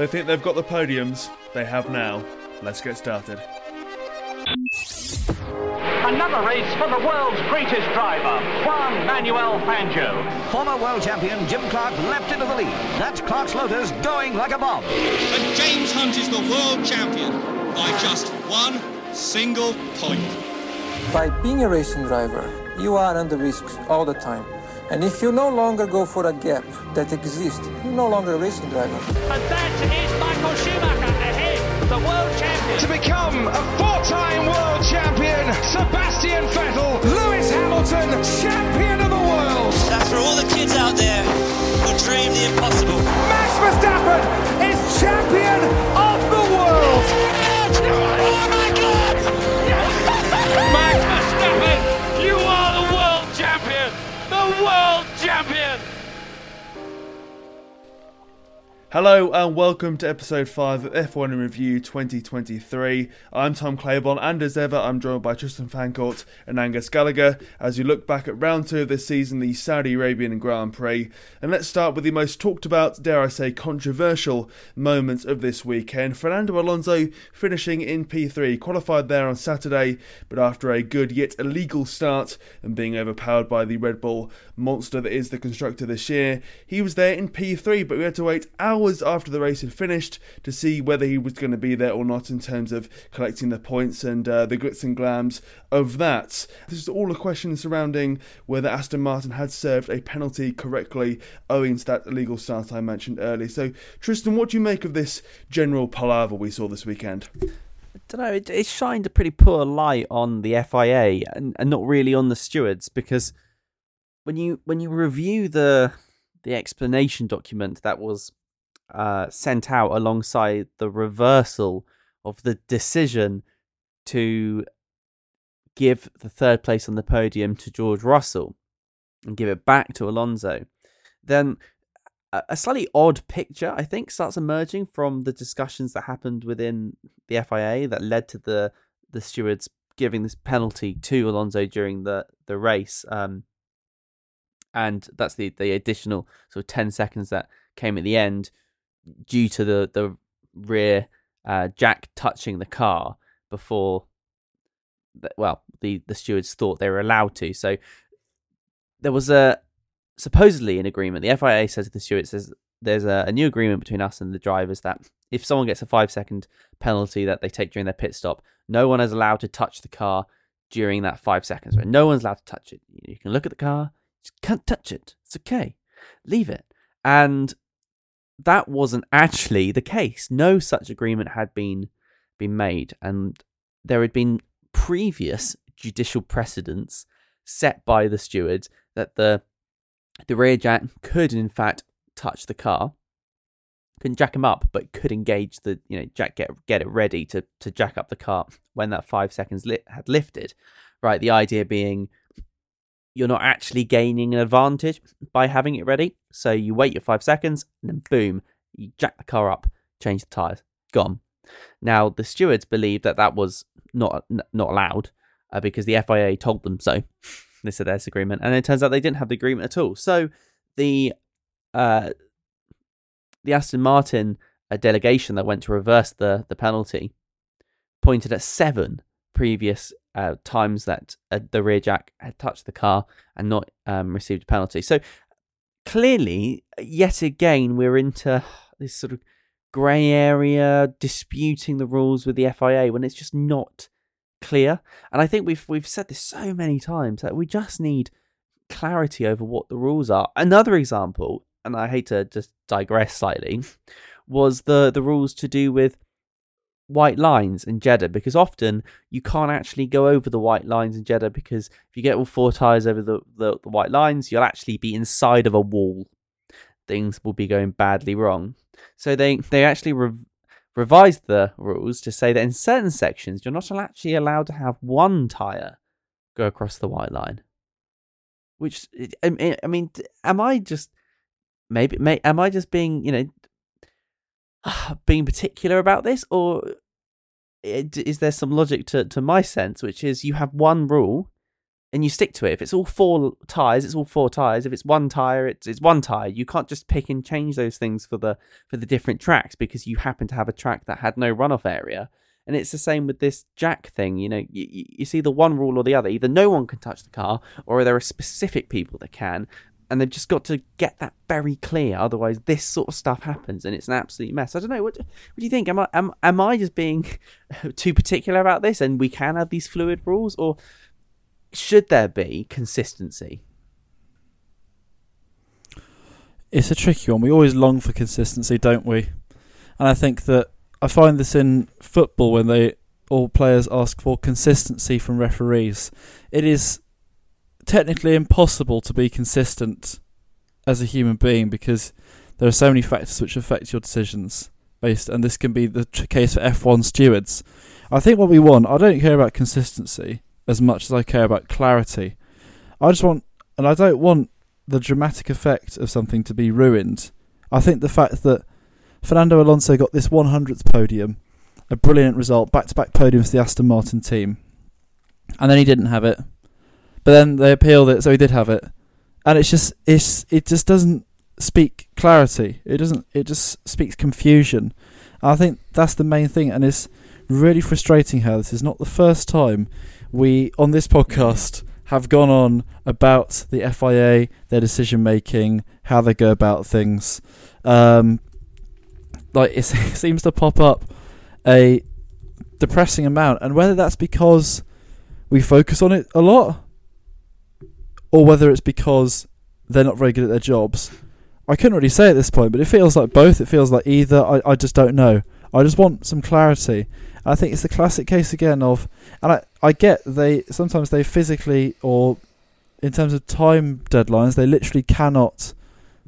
They think they've got the podiums. They have now. Let's get started. Another race for the world's greatest driver, Juan Manuel Fangio. Former world champion Jim Clark leapt into the lead. That's Clark's Lotus going like a bomb. And James Hunt is the world champion by just one single point. By being a racing driver, you are under risk all the time. And if you no longer go for a gap that exists, you're no longer a racing driver. And that is Michael Schumacher ahead, the world champion. To become a four-time world champion, Sebastian Vettel, Lewis Hamilton, champion of the world. That's for all the kids out there who dream the impossible. Max Verstappen is champion of the world. Oh my God! Hello and welcome to episode 5 of F1 in Review 2023. I'm Tom Clabon and as ever I'm joined by Tristan Fancourt and Angus Gallagher as we look back at round 2 of this season, the Saudi Arabian Grand Prix. And let's start with the most talked about, dare I say, controversial moments of this weekend. Fernando Alonso finishing in P3, qualified there on Saturday, but after a good yet illegal start and being overpowered by the Red Bull monster that is the constructor this year, he was there in P3, but we had to wait hours hours after the race had finished to see whether he was going to be there or not in terms of collecting the points and uh, the grits and glams of that. This is all a question surrounding whether Aston Martin had served a penalty correctly owing to that illegal start I mentioned earlier. So, Tristan, what do you make of this general palaver we saw this weekend? I don't know. It, it shined a pretty poor light on the FIA and, and not really on the stewards because when you when you review the the explanation document that was uh, sent out alongside the reversal of the decision to give the third place on the podium to George Russell and give it back to Alonso, then a slightly odd picture, I think, starts emerging from the discussions that happened within the FIA that led to the the stewards giving this penalty to Alonso during the the race. Um, and that's the the additional sort of ten seconds that came at the end due to the the rear uh, jack touching the car before well the the stewards thought they were allowed to. So there was a supposedly an agreement. The FIA says to the stewards says there's a, a, new agreement between us and the drivers that if someone gets a 5 second penalty that they take during their pit stop no one is allowed to touch the car during that 5 seconds. Right? No one's allowed to touch it. You can look at the car just can't touch it. It's okay. Leave it. And that wasn't actually the case. No such agreement had been been made, and there had been previous judicial precedents set by the stewards that the the rear jack could in fact touch the car, couldn't jack him up, but could engage the you know jack get get it ready to to jack up the car when that five seconds lit, had lifted. Right, the idea being you're not actually gaining an advantage by having it ready. So you wait your five seconds and then boom, you jack the car up, change the tyres, gone. Now the stewards believed that that was not not allowed uh, because the FIA told them so. they said there's agreement, and it turns out they didn't have the agreement at all. So the uh, the Aston Martin a delegation that went to reverse the the penalty pointed at seven previous uh, times that uh, the rear jack had touched the car and not um, received a penalty. So clearly, yet again, we're into this sort of grey area, disputing the rules with the FIA when it's just not clear. And I think we've we've said this so many times that we just need clarity over what the rules are. Another example, and I hate to just digress slightly, was the the rules to do with white lines in Jeddah because often you can't actually go over the white lines in Jeddah because if you get all four tires over the, the, the white lines, you'll actually be inside of a wall. Things will be going badly wrong. So they they actually re- revised the rules to say that in certain sections you're not actually allowed to have one tire go across the white line. Which I mean, am I just maybe may, am I just being you know being particular about this, or eh, is there some logic to, to my sense, which is you have one rule and you stick to it. If it's all four tires, it's all four tires. If it's one tire, it's it's one tire. You can't just pick and change those things for the for the different tracks because you happen to have a track that had no runoff area. And it's the same with this jack thing. You know, you, you see the one rule or the other. Either no one can touch the car, or there are specific people that can. And they've just got to get that very clear. Otherwise, this sort of stuff happens, and it's an absolute mess. I don't know. What, what do you think? Am I am am I just being too particular about this? And we can have these fluid rules, or should there be consistency? It's a tricky one. We always long for consistency, don't we? And I think that I find this in football when they all players ask for consistency from referees. It is technically impossible to be consistent as a human being because there are so many factors which affect your decisions based and this can be the case for F1 stewards. I think what we want, I don't care about consistency as much as I care about clarity. I just want, and I don't want the dramatic effect of something to be ruined. I think the fact that Fernando Alonso got this 100th podium, a brilliant result, back to back podiums for the Aston Martin team, and then he didn't have it. But then they appealed it, so he did have it, and it's just it's it just doesn't speak clarity. It doesn't. It just speaks confusion. I think that's the main thing, and it's really frustrating how this is not the first time we on this podcast have gone on about the FIA, their decision making, how they go about things. Um, like it seems to pop up a depressing amount, and whether that's because we focus on it a lot, or whether it's because they're not very good at their jobs. I couldn't really say at this point, but it feels like both. It feels like either. I, I just don't know. I just want some clarity. I think it's the classic case again of, and I, I get they sometimes they physically or in terms of time deadlines they literally cannot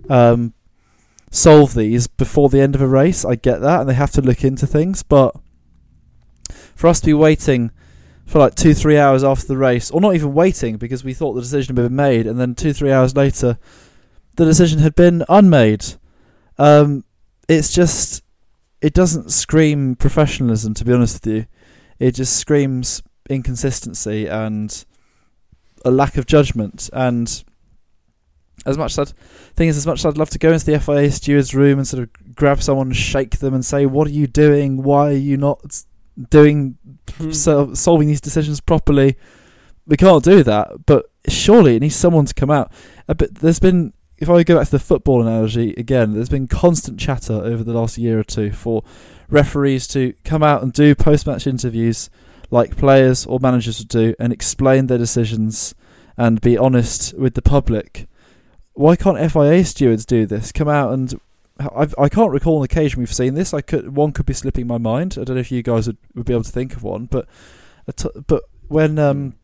um, solve these before the end of a race. I get that, and they have to look into things, but for us to be waiting for like two, three hours after the race, or not even waiting because we thought the decision had been made, and then two, three hours later, the decision had been unmade. Um, it's just, it doesn't scream professionalism, to be honest with you. It just screams inconsistency and a lack of judgment. And as much as I'd, thing is, as much as I'd love to go into the FIA steward's room and sort of grab someone shake them and say, "What are you doing? Why are you not doing Hmm. so, solving these decisions properly?" We can't do that. But surely it needs someone to come out. Uh, but there's been, if I go back to the football analogy again, there's been constant chatter over the last year or two for referees to come out and do post-match interviews like players or managers would do and explain their decisions and be honest with the public why can't FIA stewards do this? Come out and I've, I can't recall an occasion we've seen this. I could one could be slipping my mind. I don't know if you guys would, would be able to think of one, but but when um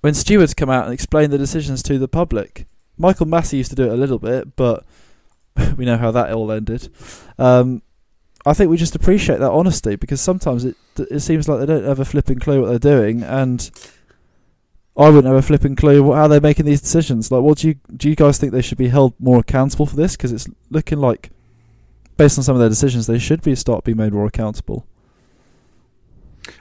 when stewards come out and explain the decisions to the public, Michael Masi used to do it a little bit, but we know how that all ended. Um, I think we just appreciate that honesty because sometimes it it seems like they don't have a flipping clue what they're doing, and I wouldn't have a flipping clue how they're making these decisions. Like, what do you do? You guys think they should be held more accountable for this? Because it's looking like, based on some of their decisions, they should be start being made more accountable.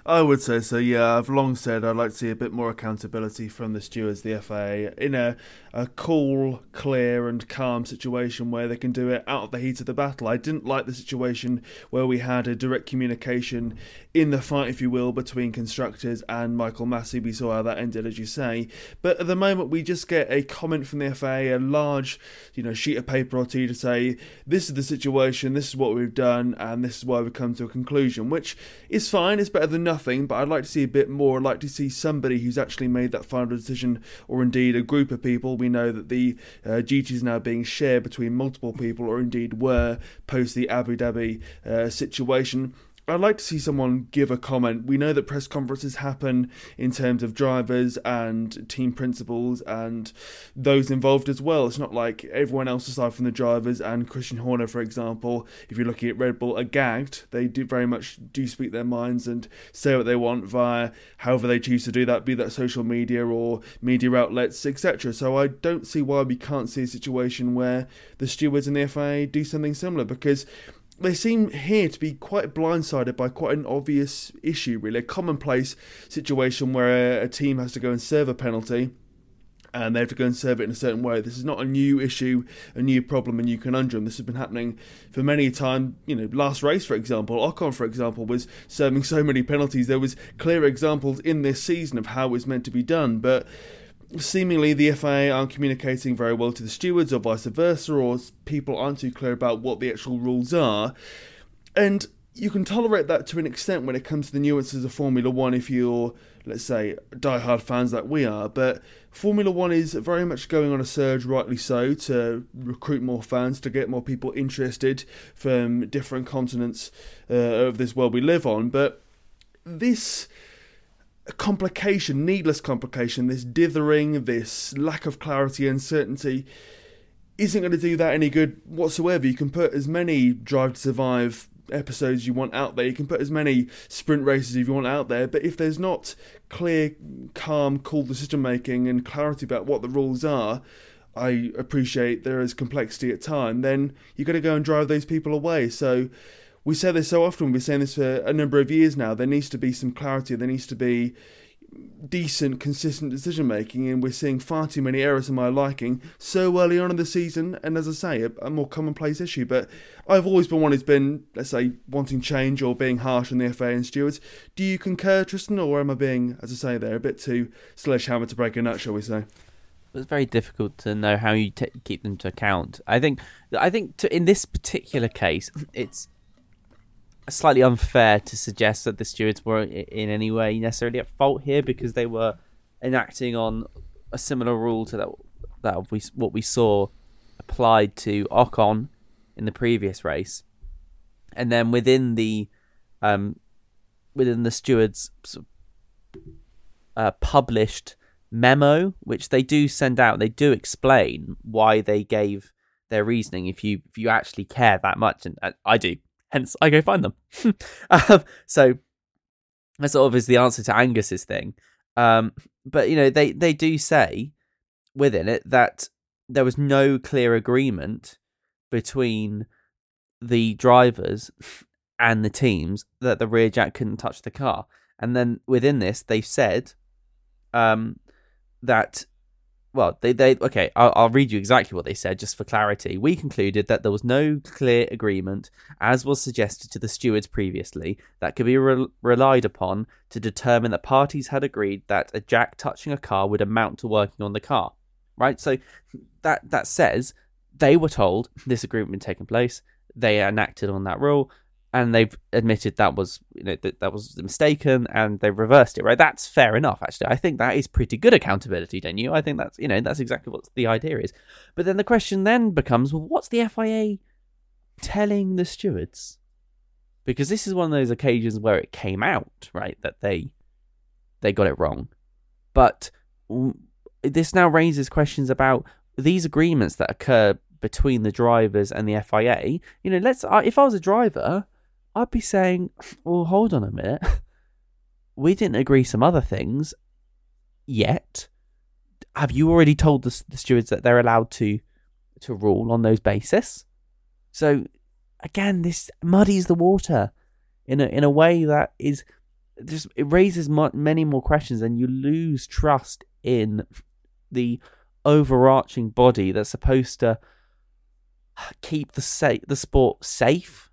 I would say so. Yeah, I've long said I'd like to see a bit more accountability from the stewards, the FIA, in a a cool, clear, and calm situation where they can do it out of the heat of the battle. I didn't like the situation where we had a direct communication in the fight, if you will, between constructors and Michael Masi. We saw how that ended, as you say. But at the moment, we just get a comment from the FIA, a large, you know, sheet of paper or two to say this is the situation, this is what we've done, and this is why we've come to a conclusion, which is fine. It's better than nothing. But I'd like to see a bit more. I'd like to see somebody who's actually made that final decision, or indeed a group of people. We know that the uh, duties now being shared between multiple people, or indeed were post the Abu Dhabi uh, situation. I'd like to see someone give a comment. We know that press conferences happen in terms of drivers and team principals and those involved as well. It's not like everyone else aside from the drivers and Christian Horner, for example, if you're looking at Red Bull, are gagged. They do very much do speak their minds and say what they want via however they choose to do that, be that social media or media outlets, etc. So I don't see why we can't see a situation where the stewards and the FIA do something similar because they seem here to be quite blindsided by quite an obvious issue, really. A commonplace situation where a, a team has to go and serve a penalty and they have to go and serve it in a certain way. This is not a new issue, a new problem, a new conundrum. This has been happening for many a time. You know, last race, for example, Ocon, for example, was serving so many penalties. There was clear examples in this season of how it was meant to be done, but seemingly the FIA aren't communicating very well to the stewards, or vice versa, or people aren't too clear about what the actual rules are. And you can tolerate that to an extent when it comes to the nuances of Formula One if you're, let's say, die-hard fans like we are. But Formula One is very much going on a surge, rightly so, to recruit more fans, to get more people interested from different continents uh, of this world we live on. But this complication, needless complication, this dithering, this lack of clarity, uncertainty, isn't going to do that any good whatsoever. You can put as many Drive to Survive episodes you want out there. You can put as many sprint races if you want out there, but if there's not clear, calm, cool decision making and clarity about what the rules are, I appreciate there is complexity at time. Then you're going to go and drive those people away. So we say this so often. We've saying this for a number of years now. There needs to be some clarity. There needs to be decent, consistent decision making, and we're seeing far too many errors in my liking so early on in the season. And as I say, a, a, more commonplace issue. But I've always been one who's been, let's say, wanting change or being harsh on the FA and stewards. Do you concur, Tristan, or am I being, as I say, there a bit too sledgehammer to break a nut, shall we say? It's very difficult to know how you t- keep them to account. I think, I think to, in this particular case, it's slightly unfair to suggest that the stewards were in any way necessarily at fault here because they were enacting on a similar rule to that that we what we saw applied to Ocon in the previous race, and then within the um, within the stewards uh, published memo, which they do send out, they do explain why they gave their reasoning. If you if you actually care that much, and I do Hence, I go find them. um, so that sort of is the answer to Angus's thing. Um, but you know, they they do say within it that there was no clear agreement between the drivers and the teams that the rear jack couldn't touch the car. And then within this, they said um, that well, they, they okay, I'll, I'll, read you exactly what they said just for clarity. We concluded that there was no clear agreement, as was suggested to the stewards previously, that could be re- relied upon to determine that parties had agreed that a jack touching a car would amount to working on the car. Right? So that that says they were told this agreement had taken place, they enacted on that rule, and they've admitted that was you know that, that was mistaken and they've reversed it right? That's fair enough actually. I think that is pretty good accountability don't you? I think that's you know that's exactly what the idea is. But then the question then becomes well what's the fia telling the stewards? Because this is one of those occasions where it came out right that they they got it wrong. But this now raises questions about these agreements that occur between the drivers and the FIA. You know, let's if I was a driver, I'd be saying, well, hold on a minute. We didn't agree some other things yet. Have you already told the, the stewards that they're allowed to to rule on those basis? So again, this muddies the water in a in a way that is just it raises many more questions, and you lose trust in the overarching body that's supposed to keep the sa- the sport safe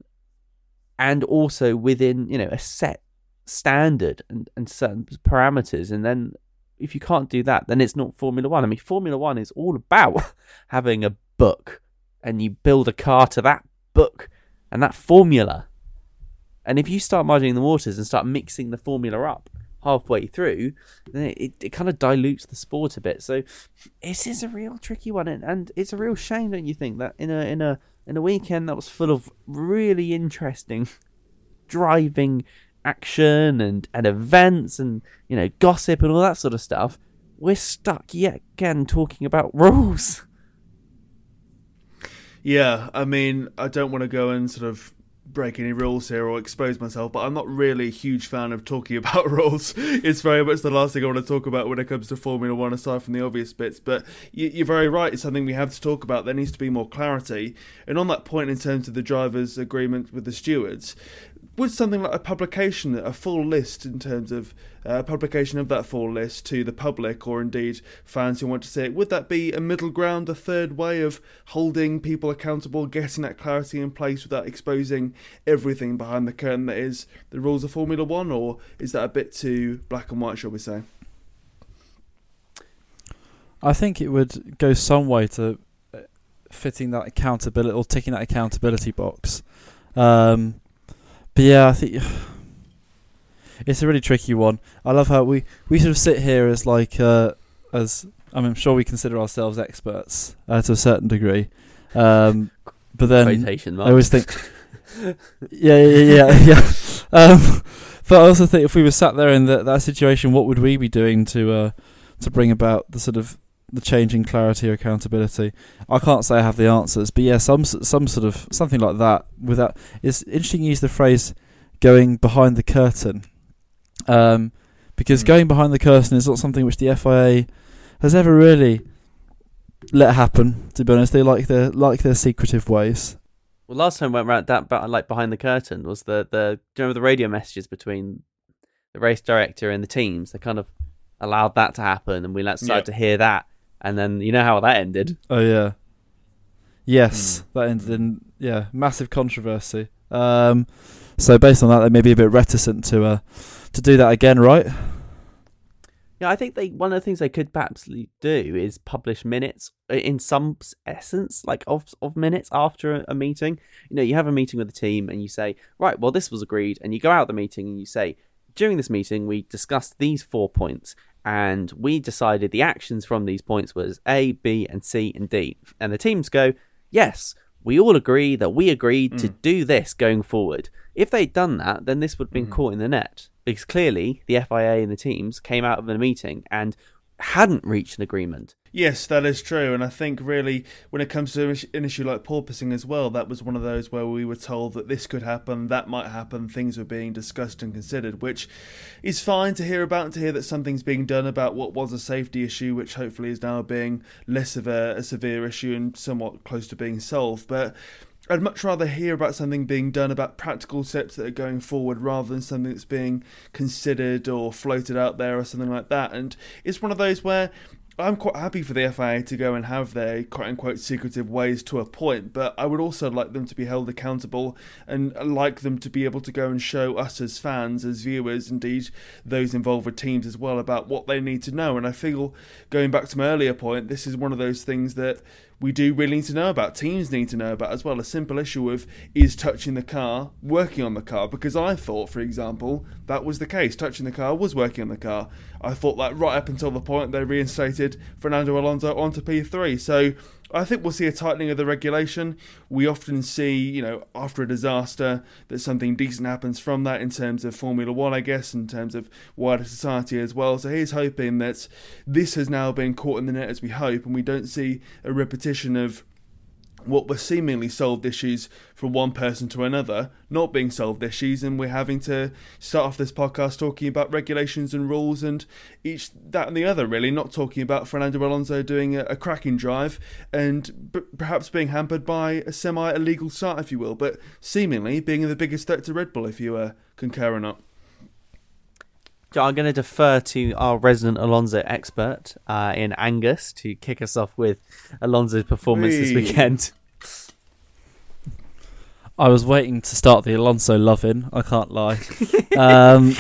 and also within you know a set standard and, and certain parameters. And then if you can't do that then it's not formula one. I mean formula one is all about having a book and you build a car to that book and that formula. And if you start muddying the waters and start mixing the formula up halfway through then it, it, kind of dilutes the sport a bit. So this is a real tricky one and, and it's a real shame don't you think that in a in a in a weekend that was full of really interesting driving action and, and events and you know gossip and all that sort of stuff we're stuck yet again talking about rules. Yeah i mean i don't want to go and sort of break any rules here or expose myself, but I'm not really a huge fan of talking about rules. It's very much the last thing I want to talk about when it comes to Formula One, aside from the obvious bits. But you're very right, it's something we have to talk about. There needs to be more clarity. And on that point, in terms of the drivers' agreement with the stewards, would something like a publication, a full list in terms of uh, publication of that full list to the public or indeed fans who want to see it, would that be a middle ground, a third way of holding people accountable, getting that clarity in place without exposing everything behind the curtain that is the rules of Formula One, or is that a bit too black and white, shall we say? I think it would go some way to uh, fitting that accountability or ticking that accountability box. Um, but yeah, I think it's a really tricky one. I love how we, we sort of sit here as like uh, as I mean, I'm sure we consider ourselves experts uh, to a certain degree, um, but then I always think, yeah, yeah, yeah, yeah. Um, but I also think if we were sat there in the, that situation, what would we be doing to uh, to bring about the sort of the change in clarity or accountability. I can't say I have the answers, but yeah, some some sort of something like that. Without it's interesting. You use the phrase "going behind the curtain," um, because mm. going behind the curtain is not something which the FIA has ever really let happen. To be honest, they like their like their secretive ways. Well, last time we went around that, but like behind the curtain was the the do you remember the radio messages between the race director and the teams? They kind of allowed that to happen, and we let started yep. to hear that and then you know how that ended. Oh yeah. Yes, mm. that ended in yeah massive controversy. Um, so based on that, they may be a bit reticent to uh, to do that again, right? Yeah, I think they one of the things they could perhaps do is publish minutes in some essence, like of of minutes after a, a meeting. You know, you have a meeting with the team and you say, right, well, this was agreed, and you go out the meeting and you say, during this meeting, we discussed these four points, and we decided the actions from these points was A, B, and C and D. And the teams go, yes, we all agree that we agreed mm. to do this going forward. If they'd done that, then this would have been mm. caught in the net because clearly the FIA and the teams came out of the meeting and hadn't reached an agreement. Yes, that is true, and I think really when it comes to an issue like porpoising as well, that was one of those where we were told that this could happen, that might happen, things were being discussed and considered, which is fine to hear about and to hear that something's being done about what was a safety issue, which hopefully is now being less of a, a severe issue and somewhat close to being solved, but. I'd much rather hear about something being done about practical steps that are going forward rather than something that's being considered or floated out there or something like that. And it's one of those where I'm quite happy for the FIA to go and have their quote unquote secretive ways to a point, but I would also like them to be held accountable and like them to be able to go and show us as fans, as viewers, indeed those involved with teams as well, about what they need to know. And I feel, going back to my earlier point, this is one of those things that we do really need to know about. Teams need to know about as well. A simple issue of is touching the car working on the car? Because I thought, for example, that was the case. Touching the car was working on the car. I thought that right up until the point they reinstated Fernando Alonso onto P3. So I think we'll see a tightening of the regulation. We often see, you know, after a disaster, that something decent happens from that in terms of Formula One, I guess, in terms of wider society as well. So here's hoping that this has now been caught in the net as we hope, and we don't see a repetition of what were seemingly solved issues from one person to another not being solved issues and we're having to start off this podcast talking about regulations and rules and each that and the other really not talking about Fernando Alonso doing a, a cracking drive and b- perhaps being hampered by a semi illegal start if you will but seemingly being the biggest threat to Red Bull if you uh, concur or not I'm going to defer to our resident Alonso expert uh, in Angus to kick us off with Alonso's performance Whee. this weekend. I was waiting to start the Alonso loving. I can't lie. um,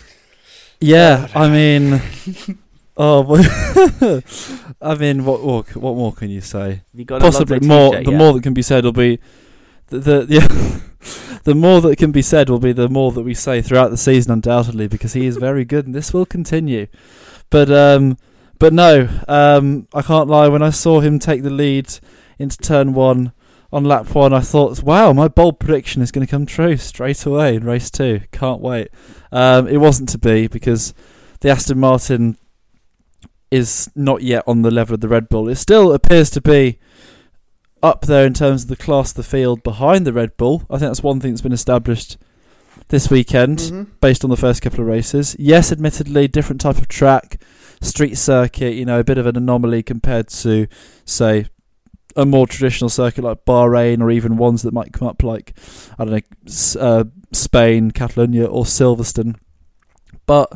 yeah, I mean, oh, I mean, what more? What more can you say? You Possibly more. The more that can be said will be the, the yeah. The more that can be said will be the more that we say throughout the season, undoubtedly, because he is very good, and this will continue. But um, but no, um, I can't lie. When I saw him take the lead into turn one on lap one, I thought, wow, my bold prediction is going to come true straight away in race two. Can't wait. Um, it wasn't to be because the Aston Martin is not yet on the level of the Red Bull. It still appears to be up there in terms of the class of the field behind the Red Bull. I think that's one thing that's been established this weekend Mhm. based on the first couple of races. Yes, admittedly, different type of track, street circuit, you know, a bit of an anomaly compared to, say, a more traditional circuit like Bahrain or even ones that might come up like, I don't know, uh, Spain, Catalonia, or Silverstone. But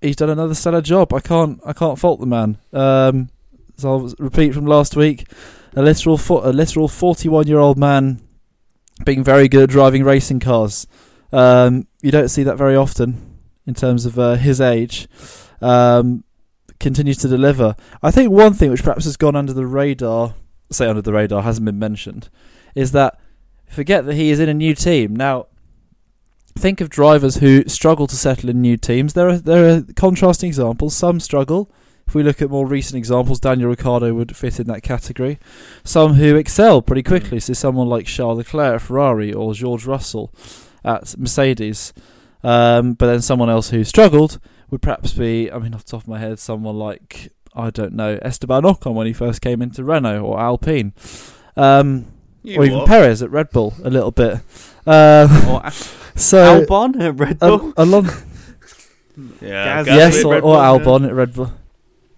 he's done another stellar job. I can't, I can't fault the man. Um, so I'll repeat from last week: a literal, fo- a literal forty-one-year-old man being very good at driving racing cars. Um, you don't see that very often in terms of uh, his age. Um, continues to deliver. I think one thing which perhaps has gone under the radar, say under the radar, hasn't been mentioned, is that forget that he is in a new team now. Think of drivers who struggle to settle in new teams. There are there are contrasting examples. Some struggle. If we look at more recent examples, Daniel Ricciardo would fit in that category. Some who excel pretty quickly, so someone like Charles Leclerc at Ferrari or George Russell at Mercedes. Um, but then someone else who struggled would perhaps be, I mean, off the top of my head, someone like, I don't know, Esteban Ocon when he first came into Renault or Alpine. Um, You or even? Perez at Red Bull a little bit. Um, Or so Albon at Red Al- Bull. Alon- Yeah, Gasly yes, or, or Bull, yeah. Albon at Red Bull.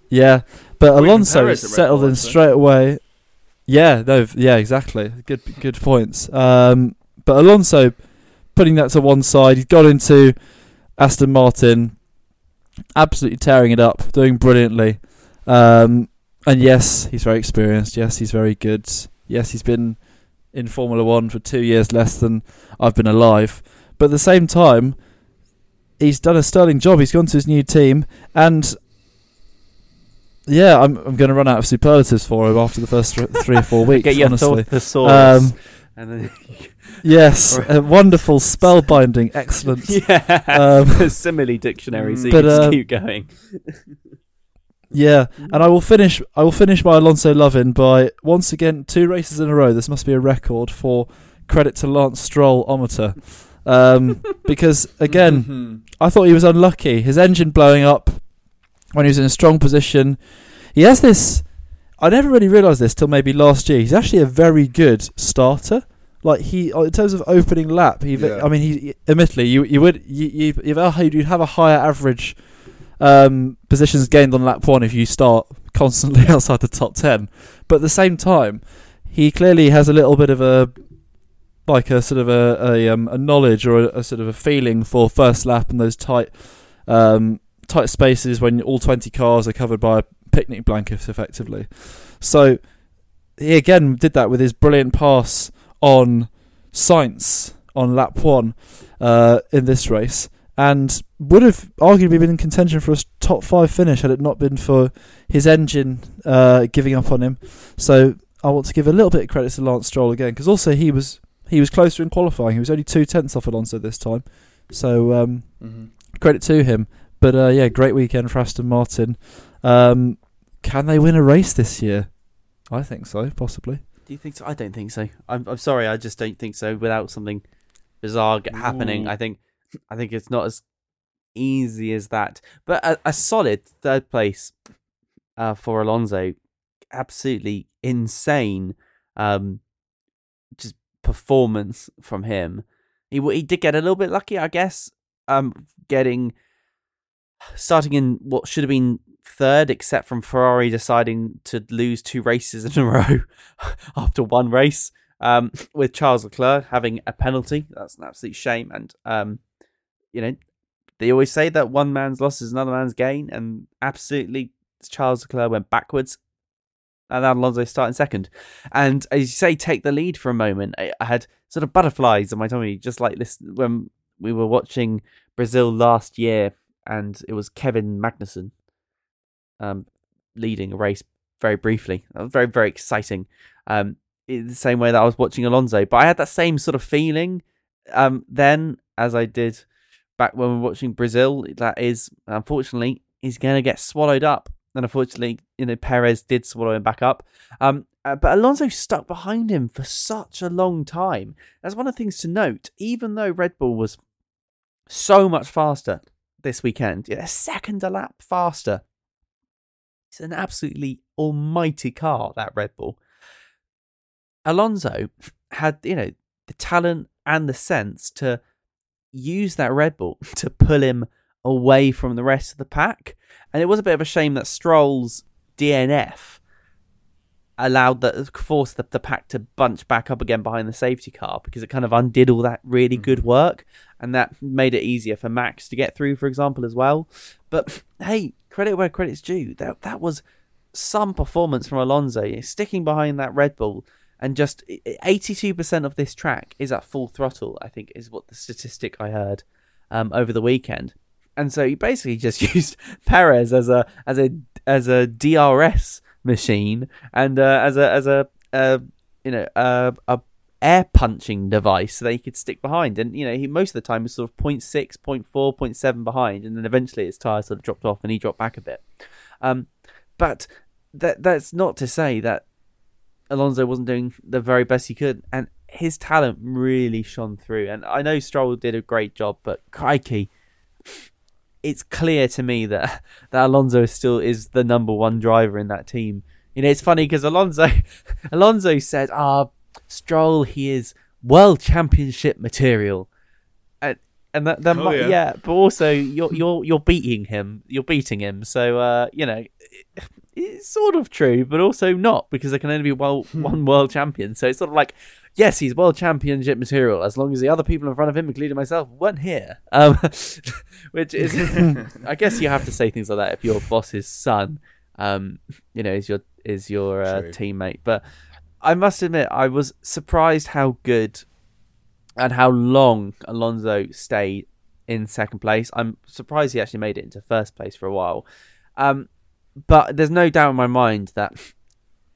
Yeah, but even Alonso Red settled Bull, in straight away. Yeah, no, yeah, exactly. Good, good points. Um, but Alonso, putting that to one side, he's got into Aston Martin, absolutely tearing it up, doing brilliantly. Um, and yes, he's very experienced. Yes, he's very good. Yes, he's been in Formula One for two years less than I've been alive. But at the same time, he's done a sterling job. He's gone to his new team, and yeah, I'm I'm going to run out of superlatives for him after the first th- three or four weeks. Get your honestly, thesaurus. Um, and then yes, a wonderful, spellbinding, excellent. yeah, Um, simile dictionary. So but, can just uh, keep going. Yeah, and I will finish. I will finish my Alonso loving by once again two races in a row. This must be a record for credit to Lance Stroll ometer, um, because again, Mhm. I thought he was unlucky. His engine blowing up when he was in a strong position. He has this. I never really realised this till maybe last year. He's actually a very good starter. Like he, in terms of opening lap, he. Yeah. I mean, he. Admittedly, you you would you you you'd you'd have a higher average um, positions gained on lap one if you start constantly outside the top ten. But at the same time, he clearly has a little bit of a like a sort of a a, um, a knowledge or a, a sort of a feeling for first lap and those tight um, tight spaces when all twenty cars are covered by a picnic blanket, effectively. So he again did that with his brilliant pass on Sainz on lap one uh, in this race, and would have arguably been in contention for a top five finish had it not been for his engine uh, giving up on him. So I want to give a little bit of credit to Lance Stroll again because also he was he was closer in qualifying. He was only two tenths off Alonso this time, so um, Mhm. credit to him. But uh, yeah, great weekend for Aston Martin. Um, can they win a race this year? I think so, possibly. Do you think so? I don't think so. I'm I'm sorry. I just don't think so. Without something bizarre happening, Ooh. I think I think it's not as easy as that. But a, a solid third place uh, for Alonso, absolutely insane. Um, just performance from him. He he did get a little bit lucky, I guess. Um, getting starting in what should have been third, except from Ferrari deciding to lose two races in a row after one race. Um, with Charles Leclerc having a penalty, that's an absolute shame. And um, you know, they always say that one man's loss is another man's gain, and absolutely, Charles Leclerc went backwards, and Alonso starting second. And as you say, take the lead for a moment. I, I had sort of butterflies in my tummy, just like this when we were watching Brazil last year, and it was Kevin Magnussen um, leading a race very briefly. Very, very exciting. Um, in the same way that I was watching Alonso, but I had that same sort of feeling um, then as I did back when we were watching Brazil. That is, unfortunately, he's going to get swallowed up. And unfortunately, you know, Perez did swallow him back up. Um, uh, but Alonso stuck behind him for such a long time. That's one of the things to note. Even though Red Bull was so much faster this weekend, a second a lap faster. It's an absolutely almighty car, that Red Bull. Alonso had, you know, the talent and the sense to use that Red Bull to pull him away from the rest of the pack. And it was a bit of a shame that Stroll's DNF allowed the forced the, the pack to bunch back up again behind the safety car because it kind of undid all that really good work and that made it easier for Max to get through, for example, as well. But hey, credit where credit's due. That that was some performance from Alonso, sticking behind that Red Bull and just 82% of this track is at full throttle. I think is what the statistic I heard um, over the weekend. And so he basically just used Perez as a as a as a DRS machine and uh, as a as a uh, you know a, a air punching device that he could stick behind. And you know he most of the time was sort of 0. 0.6, 0. 0.4, 0.7 behind, and then eventually his tire sort of dropped off and he dropped back a bit. Um, but that that's not to say that Alonso wasn't doing the very best he could, and his talent really shone through. And I know Stroll did a great job, but crikey, it's clear to me that that Alonso still is the number one driver in that team. You know, it's funny because Alonso Alonso said, "Ah, Stroll, he is world championship material," and and that, that Oh, might, yeah. yeah. but also you're you're you're beating him, you're beating him. So uh, you know, it- it's sort of true, but also not because there can only be well, one world champion. So it's sort of like, yes, he's world championship material as long as the other people in front of him, including myself, weren't here. Um, which is, I guess you have to say things like that if your boss's son, um, you know, is your is your uh, teammate. But I must admit, I was surprised how good and how long Alonso stayed in second place. I'm surprised he actually made it into first place for a while. Um, but there's no doubt in my mind that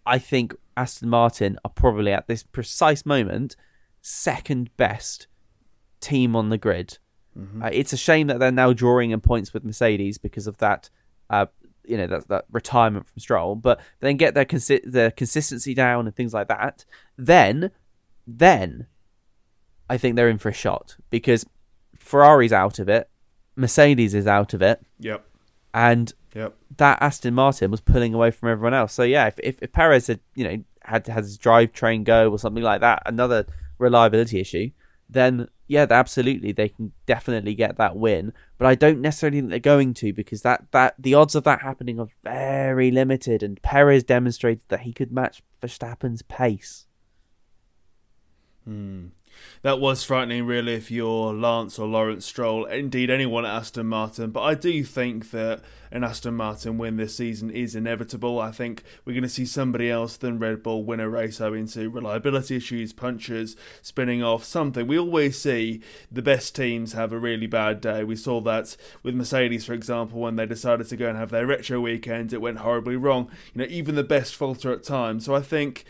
I think Aston Martin are probably at this precise moment second best team on the grid. Uh, it's a shame that they're now drawing in points with Mercedes because of that. Uh, you know that that retirement from Stroll, but then get their consi- their consistency down and things like that. Then, then I think they're in for a shot because Ferrari's out of it, Mercedes is out of it, Yep. and Yep. that Aston Martin was pulling away from everyone else. So yeah, if if, if Perez had you know had had his drivetrain go or something like that, another reliability issue, then yeah, absolutely they can definitely get that win. But I don't necessarily think they're going to because that that the odds of that happening are very limited. And Perez demonstrated that he could match Verstappen's pace. Hmm. That was frightening, really, if you're Lance or Lawrence Stroll, indeed anyone at Aston Martin. But I do think that an Aston Martin win this season is inevitable. I think we're going to see somebody else than Red Bull win a race owing to reliability issues, punches, spinning off, something. We always see the best teams have a really bad day. We saw that with Mercedes, for example, when they decided to go and have their retro weekend, it went horribly wrong. You know, even the best falter at times. So I think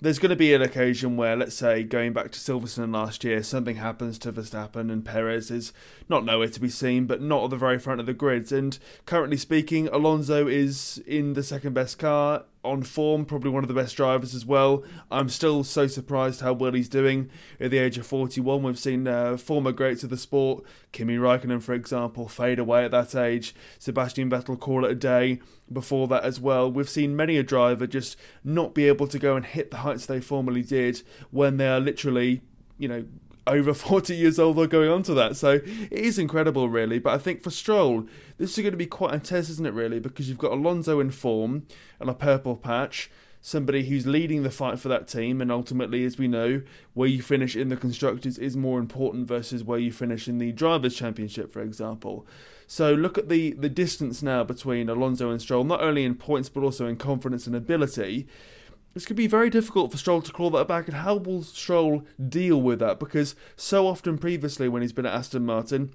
there's going to be an occasion where, let's say, going back to Silverstone last year, something happens to Verstappen and Perez is not nowhere to be seen, but not at the very front of the grids. And currently speaking, Alonso is in the second best car, on form, probably one of the best drivers as well. I'm still so surprised how well he's doing at the age of 41. We've seen uh, former greats of the sport, Kimi Raikkonen, for example, fade away at that age. Sebastian Vettel call it a day before that as well. We've seen many a driver just not be able to go and hit the heights they formerly did when they are literally, you know, over 40 years old or going on to that. So it is incredible, really. But I think for Stroll, this is going to be quite a test, isn't it, really? Because you've got Alonso in form and a purple patch, somebody who's leading the fight for that team. And ultimately, as we know, where you finish in the Constructors is more important versus where you finish in the Drivers' Championship, for example. So look at the, the distance now between Alonso and Stroll, not only in points but also in confidence and ability. Going to be very difficult for Stroll to claw that back, and how will Stroll deal with that? Because so often previously, when he's been at Aston Martin,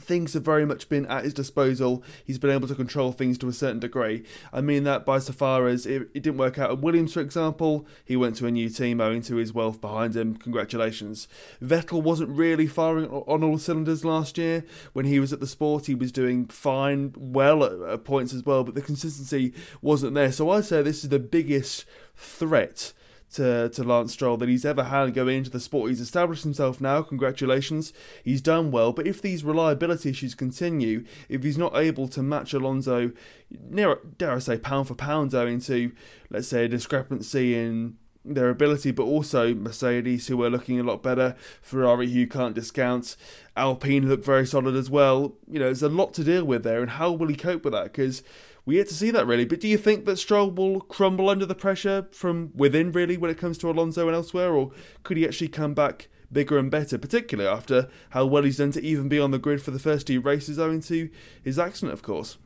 things have very much been at his disposal. He's been able to control things to a certain degree. I mean that by so far as it, it didn't work out at Williams, for example. He went to a new team owing to his wealth behind him. Congratulations. Vettel wasn't really firing on all cylinders last year. When he was at the sport, he was doing fine, well at, at points as well, but the consistency wasn't there. So I'd say this is the biggest threat to, to Lance Stroll that he's ever had going into the sport. He's established himself now, congratulations. He's done well, but if these reliability issues continue, if he's not able to match Alonso, near, dare I say, pound for pound, owing to, let's say, a discrepancy in their ability, but also Mercedes, who are looking a lot better, Ferrari, who can't discount, Alpine look very solid as well. You know, there's a lot to deal with there, and how will he cope with that? Because we yet to see that really. But do you think that Stroll will crumble under the pressure from within, really, when it comes to Alonso and elsewhere, or could he actually come back bigger and better, particularly after how well he's done to even be on the grid for the first two races owing to his accident, of course?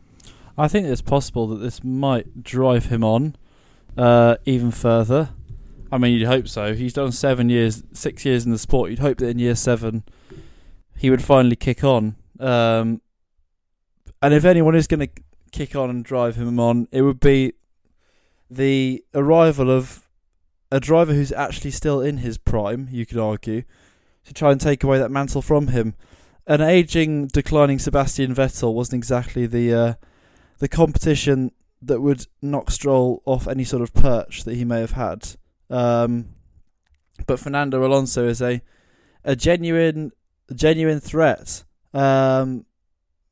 I think it's possible that this might drive him on uh, even further. I mean, you'd hope so. He's done seven years, six years in the sport. You'd hope that in year seven he would finally kick on. Um, and if anyone is going to kick on and drive him on, it would be the arrival of a driver who's actually still in his prime, you could argue, to try and take away that mantle from him. An aging, declining Sebastian Vettel wasn't exactly the uh, the competition that would knock Stroll off any sort of perch that he may have had. Um, but Fernando Alonso is a a genuine genuine threat. Um,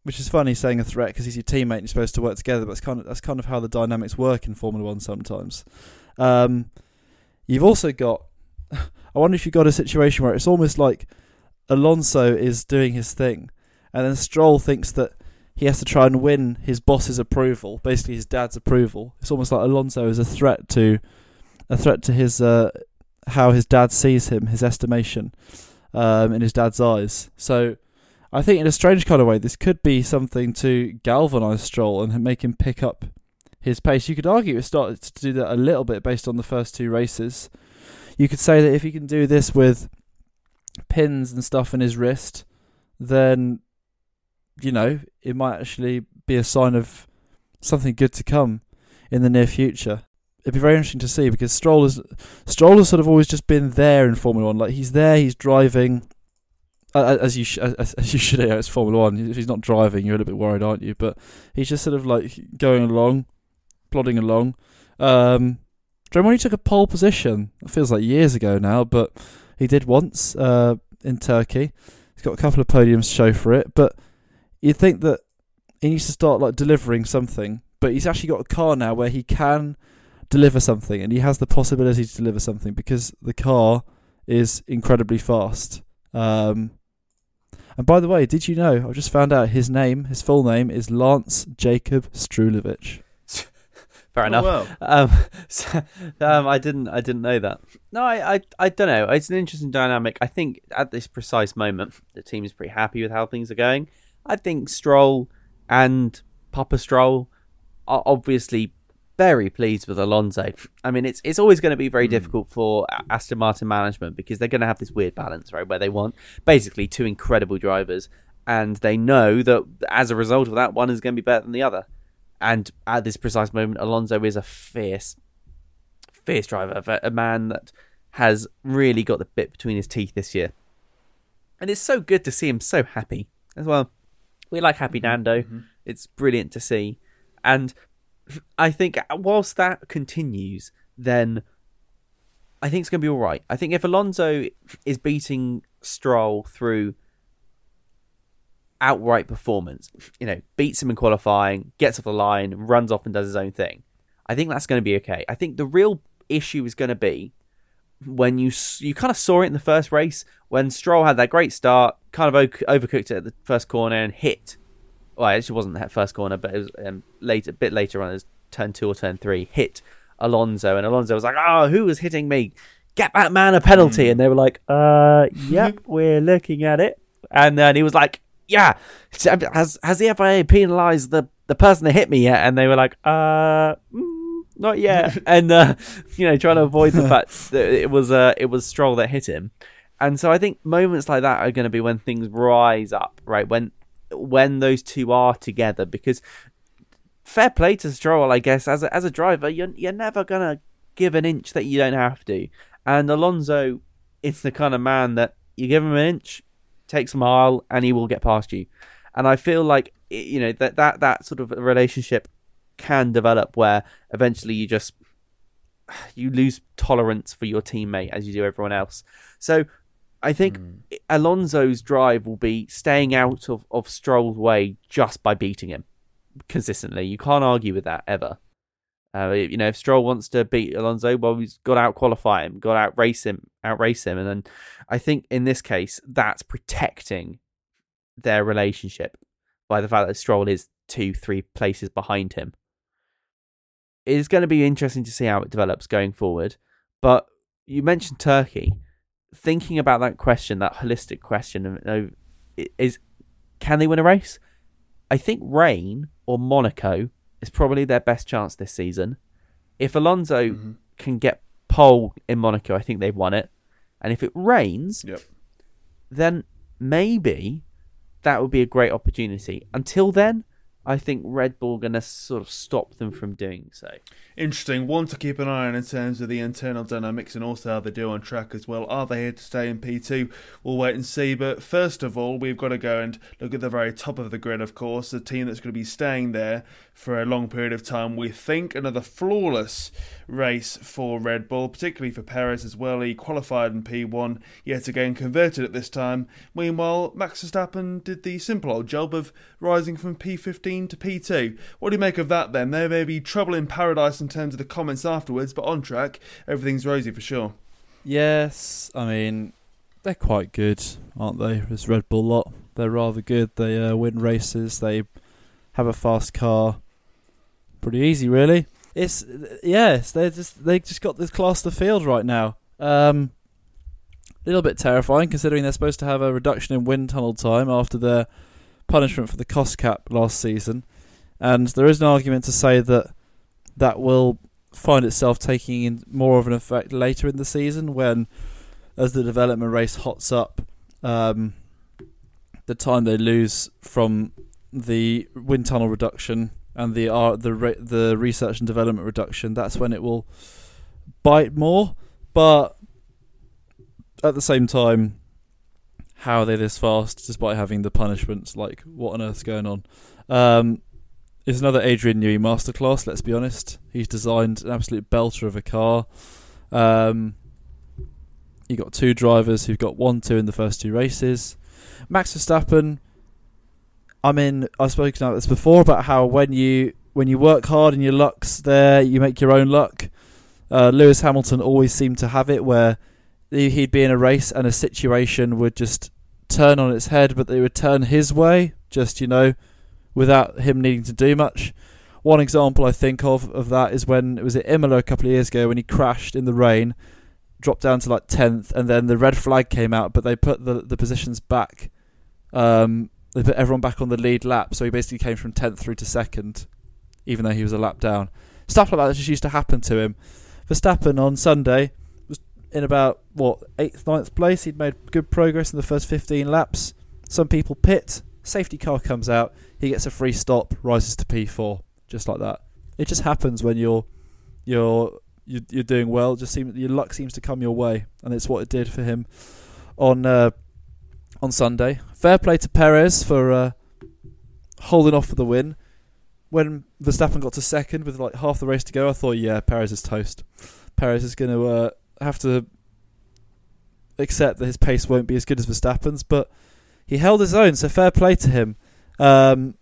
which is funny saying a threat because he's your teammate and you're supposed to work together. But that's kind of that's kind of how the dynamics work in Formula One sometimes. Um, you've also got. I wonder if you've got a situation where it's almost like Alonso is doing his thing, and then Stroll thinks that he has to try and win his boss's approval, basically his dad's approval. It's almost like Alonso is a threat to a threat to his uh, how his dad sees him, his estimation um, in his dad's eyes. So I think in a strange kind of way, this could be something to galvanise Stroll and make him pick up his pace. You could argue it started to do that a little bit based on the first two races. You could say that if he can do this with pins and stuff in his wrist, then you know it might actually be a sign of something good to come in the near future. It'd be very interesting to see because Stroll has Stroll has sort of always just been there in Formula One. Like he's there, he's driving as you sh- as, as you should. It's Formula One. If he's not driving, you're a little bit worried, aren't you? But he's just sort of like going along, plodding along. Um, do when he took a pole position? It feels like years ago now, but he did once uh, in Turkey. He's got a couple of podiums to show for it, but you'd think that he needs to start like delivering something. But he's actually got a car now where he can deliver something, and he has the possibility to deliver something because the car is incredibly fast. Um, and by the way, did you know? I just found out his name, his full name is Lance Jacob Strulovich. Fair enough. Oh, Um, so, um, I didn't, I didn't know that. No, I, I, I don't know. It's an interesting dynamic. I think at this precise moment, the team is pretty happy with how things are going. I think Stroll and Papa Stroll are obviously very pleased with Alonso. I mean, it's it's always going to be very hmm. difficult for Aston Martin management because they're going to have this weird balance, right, where they want basically two incredible drivers, and they know that as a result of that, one is going to be better than the other. And at this precise moment, Alonso is a fierce, fierce driver, a a man that has really got the bit between his teeth this year. And it's so good to see him so happy as well. We like happy mm-hmm. Nando. Mm-hmm. It's brilliant to see. And I think whilst that continues, then I think it's going to be all right. I think if Alonso is beating Stroll through outright performance, you know, beats him in qualifying, gets off the line, runs off and does his own thing, I think that's going to be okay. I think the real issue is going to be when you you kind of saw it in the first race when Stroll had that great start, kind of overcooked it at the first corner and hit. Well, it actually wasn't that first corner, but it was um, later, a bit later on, as turn two or turn three, hit Alonso, and Alonso was like, "Oh, who was hitting me? Get that man a penalty!" And they were like, "Uh, yep, we're looking at it." And then he was like, "Yeah, has has the FIA penalised the the person that hit me yet?" And they were like, "Uh." mm, not yet, and uh, you know, trying to avoid the fact that it was uh, it was Stroll that hit him, and so I think moments like that are going to be when things rise up, right? When when those two are together, because fair play to Stroll, I guess, as a, as a driver, you're you're never gonna give an inch that you don't have to, and Alonso is the kind of man that you give him an inch, takes a mile, and he will get past you, and I feel like you know that that that sort of relationship can develop where eventually you just you lose tolerance for your teammate as you do everyone else. So I think Alonso's drive will be staying out of, of Stroll's way just by beating him consistently. You can't argue with that ever. Uh, you know, if Stroll wants to beat Alonso, well, he's got to out qualify him, got to out race him, out race him, and then I think in this case that's protecting their relationship by the fact that Stroll is two, three places behind him. It is going to be interesting to see how it develops going forward. But you mentioned Turkey. Thinking about that question, that holistic question, is can they win a race? I think rain or Monaco is probably their best chance this season. If Alonso mm-hmm. can get pole in Monaco, I think they've won it. And if it rains, yep. then maybe that would be a great opportunity. Until then, I think Red Bull going to sort of stop them from doing so. Interesting. One to keep an eye on in terms of the internal dynamics and also how they do on track as well. Are they here to stay in P2? We'll wait and see. But first of all, we've got to go and look at the very top of the grid, of course. The team that's going to be staying there for a long period of time. We think another flawless race for Red Bull, particularly for Perez as well. He qualified in P1, yet again converted at this time. Meanwhile, Max Verstappen did the simple old job of rising from P15 to P2. What do you make of that then? There may be trouble in paradise in terms of the comments afterwards, but on track, everything's rosy for sure. Yes, I mean, they're quite good, aren't they? This Red Bull lot. They're rather good. They uh, win races. They have a fast car. Pretty easy, really. It's yes, they just they just got this class of the field right now. Um, a little bit terrifying considering they're supposed to have a reduction in wind tunnel time after their punishment for the cost cap last season, and there is an argument to say that that will find itself taking in more of an effect later in the season when, as the development race hots up, um, the time they lose from the wind tunnel reduction and the uh, the re- the research and development reduction, that's when it will bite more. But at the same time, how are they this fast despite having the punishments? Like, what on earth's going on? Um, it's another Adrian Newey masterclass. Let's be honest. He's designed an absolute belter of a car. Um, you got two drivers who've got one, two in the first two races. Max Verstappen I mean, I've spoken about this before about how when you when you work hard and your luck's there, you make your own luck. Uh, Lewis Hamilton always seemed to have it where he'd be in a race and a situation would just turn on its head, but they would turn his way, just you know, without him needing to do much. One example I think of of that is when it was at Imola a couple of years ago when he crashed in the rain, dropped down to like tenth, and then the red flag came out, but they put the the positions back. Um, they put everyone back on the lead lap, so he basically came from 10th through to second, even though he was a lap down. Stuff like that just used to happen to him. Verstappen on Sunday in about, what, 8th, ninth place. He'd made good progress in the first 15 laps. Some people pit, safety car comes out, he gets a free stop, rises to P4, just like that. It just happens when you're you're you're, doing well. Just seem your luck seems to come your way, and it's what it did for him on uh, on Sunday. Fair play to Perez for uh, holding off for the win. When Verstappen got to second with like half the race to go, I thought, yeah, Perez is toast. Perez is going to uh, have to accept that his pace won't be as good as Verstappen's, but he held his own, so fair play to him. Um,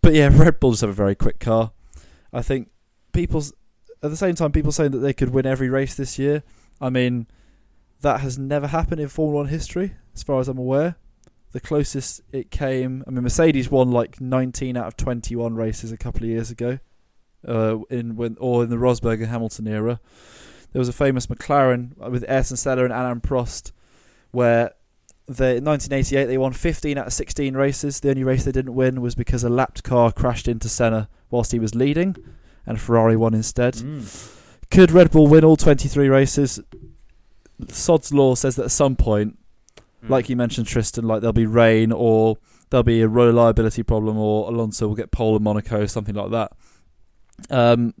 but yeah, Red Bull just have a very quick car. I think people, at the same time, people saying that they could win every race this year. I mean, that has never happened in Formula One history as far as I'm aware. The closest it came, I mean, Mercedes won like 19 out of 21 races a couple of years ago, uh, in when or in the Rosberg and Hamilton era. There was a famous McLaren with Ayrton Senna and Alain Prost, where they, in 1988 they won 15 out of 16 races. The only race they didn't win was because a lapped car crashed into Senna whilst he was leading, and Ferrari won instead. Mm. Could Red Bull win all 23 races? Sod's law says that at some point Mm. Like you mentioned, Tristan, like there'll be rain or there'll be a reliability problem or Alonso will get pole in Monaco, something like that. Um,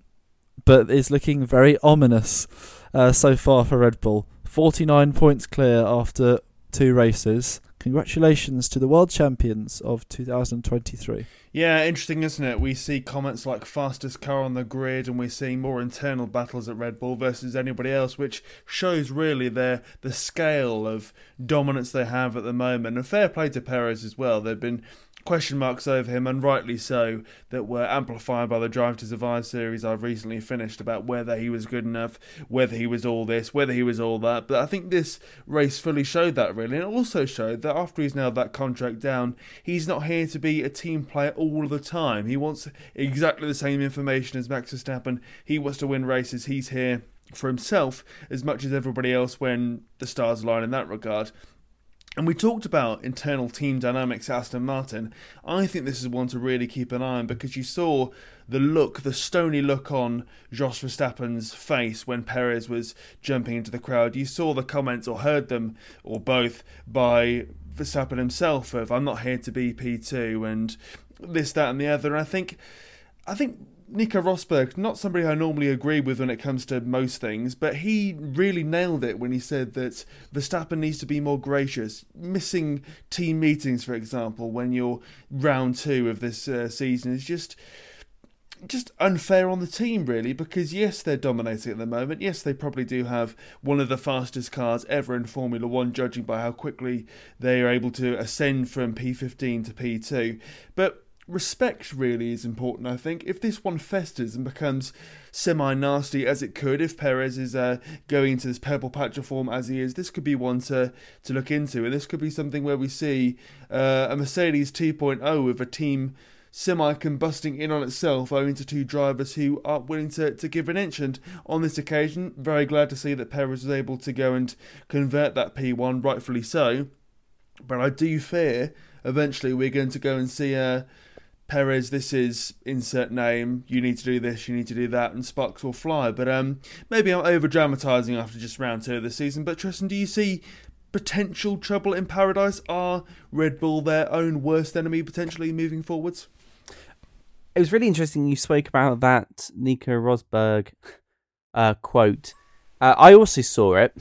but is looking very ominous uh, so far for Red Bull. 49 points clear after two races. Congratulations to the world champions of 2023. Yeah, interesting, isn't it? We see comments like fastest car on the grid, and we're seeing more internal battles at Red Bull versus anybody else, which shows really their the scale of dominance they have at the moment. And fair play to Perez as well. They've been question marks over him, and rightly so, that were amplified by the Drive to Survive series I've recently finished about whether he was good enough, whether he was all this, whether he was all that. But I think this race fully showed that, really, and also showed that after he's nailed that contract down, he's not here to be a team player all the time. He wants exactly the same information as Max Verstappen. He wants to win races. He's here for himself as much as everybody else when the stars align in that regard. And we talked about internal team dynamics at Aston Martin. I think this is one to really keep an eye on because you saw the look, the stony look on Jos Verstappen's face when Perez was jumping into the crowd. You saw the comments or heard them, or both, by Verstappen himself of "I'm not here to be P2" and this, that, and the other. And I think, I think Nico Rosberg, not somebody I normally agree with when it comes to most things, but he really nailed it when he said that Verstappen needs to be more gracious. Missing team meetings, for example, when you're round two of this uh, season is just just unfair on the team, really, because yes, they're dominating at the moment. Yes, they probably do have one of the fastest cars ever in Formula One, judging by how quickly they are able to ascend from P15 to P2. But respect really is important, I think. If this one festers and becomes semi nasty as it could, if Perez is uh, going into this purple patch of form as he is, this could be one to, to look into. And this could be something where we see uh, a Mercedes 2.0 with a team semi combusting in on itself owing to two drivers who aren't willing to, to give an inch. And on this occasion, very glad to see that Perez was able to go and convert that P1, rightfully so. But I do fear eventually we're going to go and see a. Uh, Perez, this is insert name. You need to do this. You need to do that, and sparks will fly. But um, maybe I'm over dramatising after just round two of the season. But Tristan, do you see potential trouble in paradise? Are Red Bull their own worst enemy potentially moving forwards? It was really interesting. You spoke about that Nico Rosberg uh, quote. Uh, I also saw it,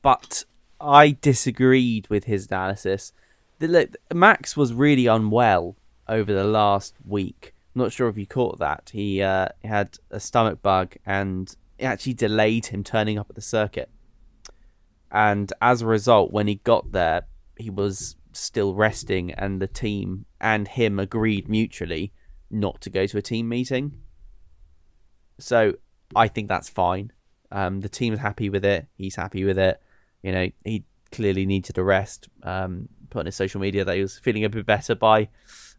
but I disagreed with his analysis. The, look, Max was really unwell over the last week. I'm not sure if you caught that. He uh, had a stomach bug and it actually delayed him turning up at the circuit. And as a result, when he got there, he was still resting, and the team and him agreed mutually not to go to a team meeting. So I think that's fine. Um, the team's happy with it. He's happy with it. You know, he clearly needed a rest. Um, put on his social media that he was feeling a bit better by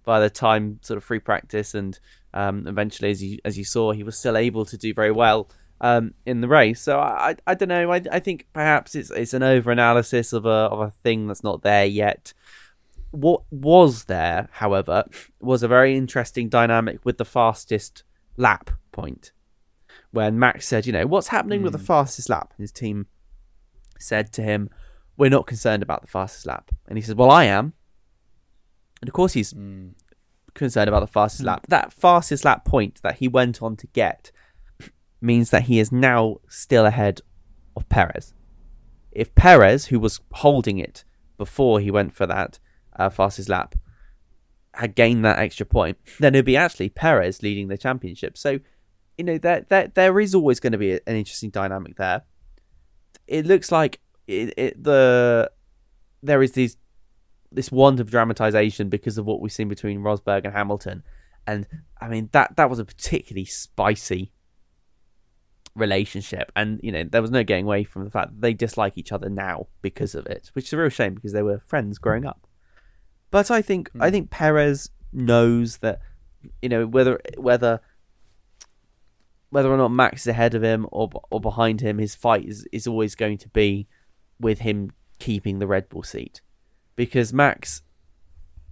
by the time sort of free practice, and um, eventually, as you as you saw, he was still able to do very well um, in the race. So I, I, I don't know. I, I think perhaps it's it's an over analysis of a of a thing that's not there yet. What was there, however, was a very interesting dynamic with the fastest lap point. When Max said, you know, what's happening mm. with the hmm. fastest lap? His team said to him, We're not concerned about the fastest lap. And he said, Well, I am. And of course, he's mm. concerned about the fastest lap. That fastest lap point that he went on to get means that he is now still ahead of Perez. If Perez, who was holding it before he went for that uh, fastest lap, had gained that extra point, then it'd be actually Perez leading the championship. So, you know, there there, there is always going to be an interesting dynamic there. It looks like it, it, the there is these this want of dramatization because of what we've seen between Rosberg and Hamilton. And I mean that that was a particularly spicy relationship and you know there was no getting away from the fact that they dislike each other now because of it which is a real shame because they were friends growing up but i think mm. i think perez knows that you know whether whether whether or not max is ahead of him or or behind him his fight is is always going to be with him keeping the red bull seat because Max,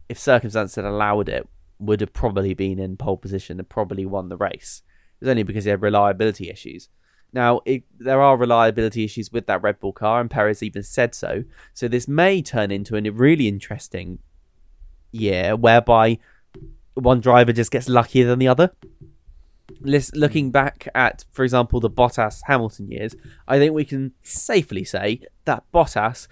if circumstances had allowed it, would have probably been in pole position and probably won the race. It was only because he had reliability issues. Now, it, there are reliability issues with that Red Bull car, and Perez even said so. So this may turn into a really interesting year whereby one driver just gets luckier than the other. Looking back at, for example, the Bottas Hamilton years, I think we can safely say that Bottas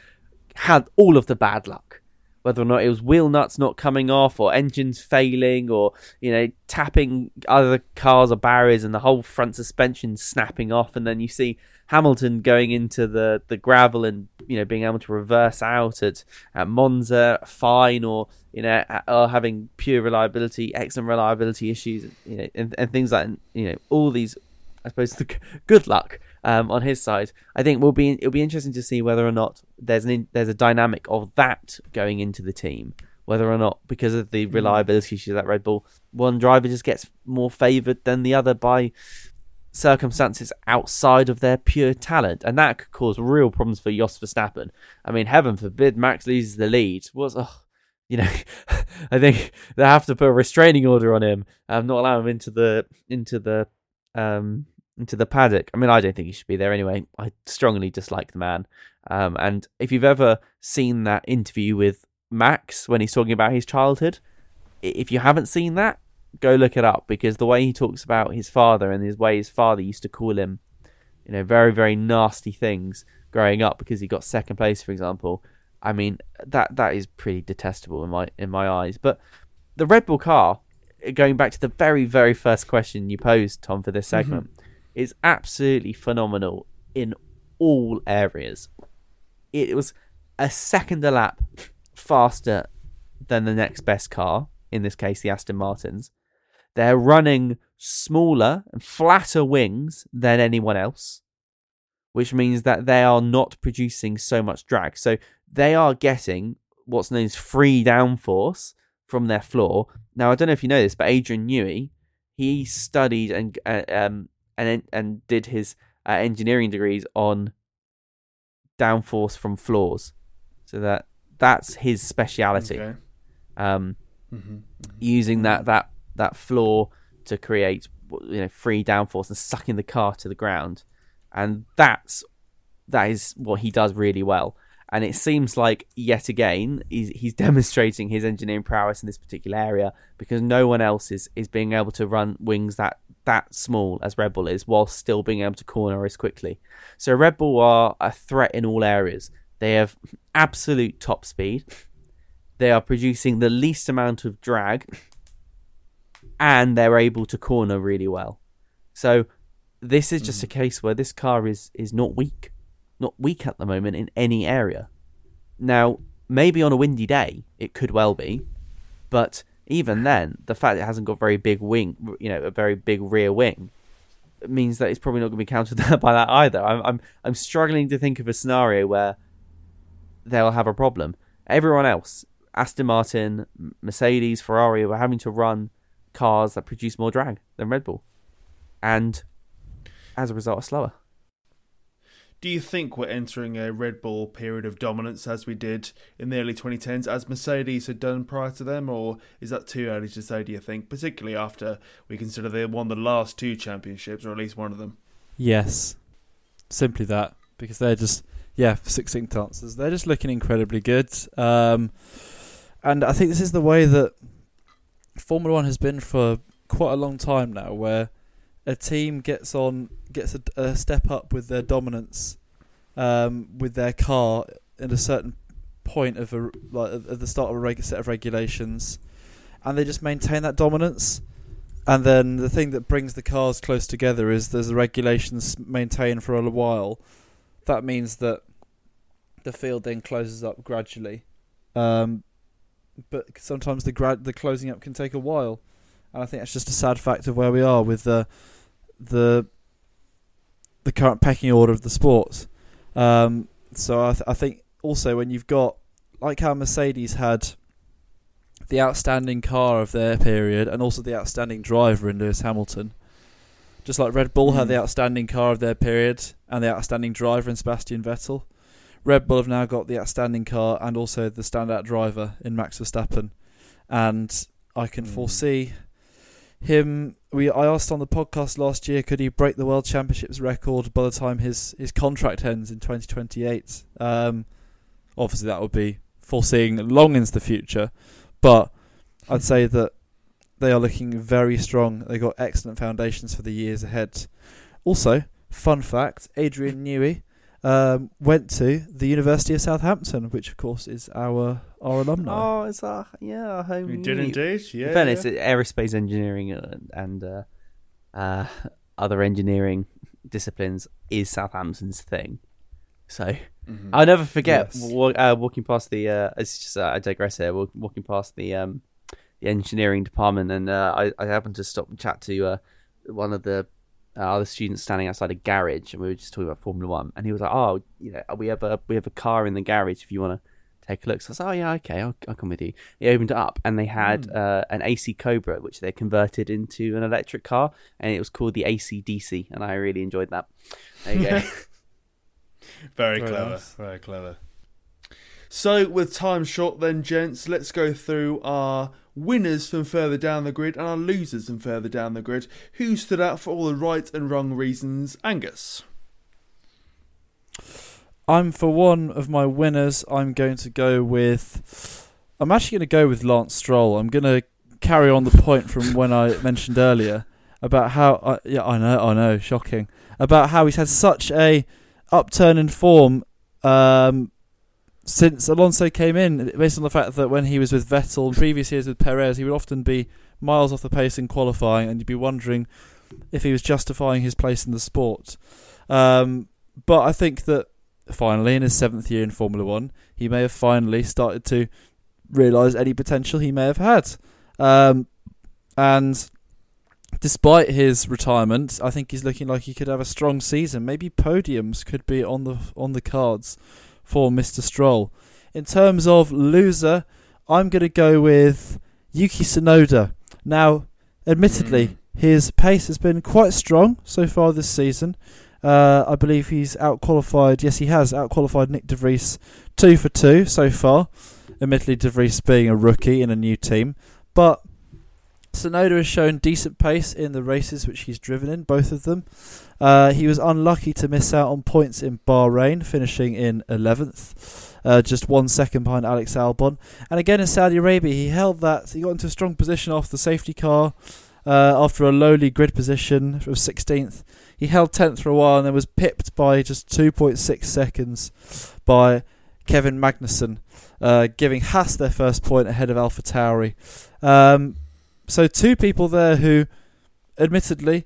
had all of the bad luck. Whether or not it was wheel nuts not coming off, or engines failing, or you know tapping other cars or barriers, and the whole front suspension snapping off, and then you see Hamilton going into the, the gravel and you know being able to reverse out at, at Monza, fine, or you know or having pure reliability, excellent reliability issues, you know, and, and things like you know all these, I suppose, the good luck um, on his side. I think will be it'll be interesting to see whether or not there's an there's a dynamic of that going into the team whether or not because of the reliability issues that Red Bull, one driver just gets more favoured than the other by circumstances outside of their pure talent, and that could cause real problems for Jos Verstappen. I mean, heaven forbid Max loses the lead. What's oh, you know, I think they have to put a restraining order on him, um, not allow him into the into the um into the paddock. I mean, I don't think he should be there anyway. I strongly dislike the man. Um, and if you've ever seen that interview with Max when he's talking about his childhood. If you haven't seen that, go look it up because the way he talks about his father and his way his father used to call him, you know, very very nasty things growing up because he got second place, for example. I mean, that that is pretty detestable in my in my eyes. But the Red Bull car, going back to the very very first question you posed, Tom, for this segment, mm-hmm. Is absolutely phenomenal in all areas. It was a second a lap faster than the next best car, in this case, the Aston Martins. They're running smaller and flatter wings than anyone else, which means that they are not producing so much drag. So they are getting what's known as free downforce from their floor. Now, I don't know if you know this, but Adrian Newey, he studied and uh, um and and did his uh, engineering degrees on downforce from floors, so that that's his speciality. Okay. Um, mm-hmm. Mm-hmm. using that that that floor to create you know free downforce and sucking the car to the ground, and that's that is what he does really well. And it seems like yet again he's, he's demonstrating his engineering prowess in this particular area because no one else is, is being able to run wings that that small as Red Bull is, while still being able to corner as quickly. So Red Bull are a threat in all areas. They have absolute top speed. They are producing the least amount of drag, and they're able to corner really well. So this is just a case where this car is is not weak, not weak at the moment in any area. Now, maybe on a windy day it could well be, but even then, the fact it hasn't got very big wing, you know, a very big rear wing, means that it's probably not going to be countered by that either. I'm I'm I'm struggling to think of a scenario where they'll have a problem. Everyone else, Aston Martin, Mercedes, Ferrari, were having to run cars that produce more drag than Red Bull, and as a result, are slower. Do you think we're entering a Red Bull period of dominance as we did in the early 2010s, as Mercedes had done prior to them, or is that too early to say, do you think, particularly after we consider they won the last two championships, or at least one of them? Yes. Simply that, because they're just yeah, succinct answers. They're just looking incredibly good. Um, and I think this is the way that Formula One has been for quite a long time now, where a team gets on, gets a, a step up with their dominance um, with their car at a certain point of a like at the start of a reg- set of regulations, and they just maintain that dominance. And then the thing that brings the cars close together is there's the regulations maintained for a while, that means that the field then closes up gradually. Um, but sometimes the the closing up can take a while, and I think that's just a sad fact of where we are with the the the current pecking order of the sports. Um, so I, th- I think also when you've got like how Mercedes had the outstanding car of their period and also the outstanding driver in Lewis Hamilton. Just like Red Bull mm. had the outstanding car of their period and the outstanding driver in Sebastian Vettel, Red Bull have now got the outstanding car and also the standout driver in Max Verstappen. And I can mm. foresee him. We I asked on the podcast last year, could he break the World Championships record by the time his his contract ends in 2028? Um, obviously, that would be foreseeing long into the future, but I'd say that they are looking very strong. They've got excellent foundations for the years ahead. Also, fun fact Adrian Newey um, went to the University of Southampton, which, of course, is our our alumni. Oh, it's our, yeah, our home. We did indeed, yeah. Venice, yeah. aerospace engineering and, and uh, uh, other engineering disciplines is Southampton's thing. So I'll never forget Yes. wa- uh, walking past the. Uh, it's just uh, I digress here. wa- Walking past the um, the engineering department, and uh, I, I happened to stop and chat to uh, one of the other students standing outside a garage, and we were just talking about Formula One, and he was like, "Oh, you know, we have a we have a car in the garage if you want to take a look." So I was like, "Oh yeah, okay, I'll, I'll come with you." He opened it up, and they had uh, an AC Cobra, which they converted into an electric car, and it was called the AC/DC, and I really enjoyed that. There you go. Very, Very clever. nice. Very clever. So, with time short, then, gents, let's go through our winners from further down the grid and our losers from further down the grid. Who stood out for all the right and wrong reasons? Angus. I'm for one of my winners. I'm going to go with. I'm actually going to go with Lance Stroll. I'm going to carry on the point from when I mentioned earlier about how. Uh, yeah, I know, I know, shocking. About how he's had such a upturn in form um, since Alonso came in, based on the fact that when he was with Vettel and previous years with Perez, he would often be miles off the pace in qualifying, and you'd be wondering if he was justifying his place in the sport. Um, but I think that finally, in his seventh year in Formula One, he may have finally started to realise any potential he may have had. Um, and despite his retirement, I think he's looking like he could have a strong season. Maybe podiums could be on the on the cards for Mr. Stroll. In terms of loser, I'm going to go with Yuki Tsunoda. Now, admittedly, his pace has been quite strong so far this season. Uh, I believe he's out qualified. Yes, he has out qualified Nick De Vries two for two so far. Admittedly, De Vries being a rookie in a new team, but Tsunoda has shown decent pace in the races which he's driven in, both of them. Uh, he was unlucky to miss out on points in Bahrain, finishing in 11th, uh, just one second behind Alex Albon. And again in Saudi Arabia, he held that. He got into a strong position off the safety car uh, after a lowly grid position of 16th. He held 10th for a while and then was pipped by just 2.6 seconds by Kevin Magnussen, uh, giving Haas their first point ahead of Alpha Tauri. Um, so two people there who, admittedly,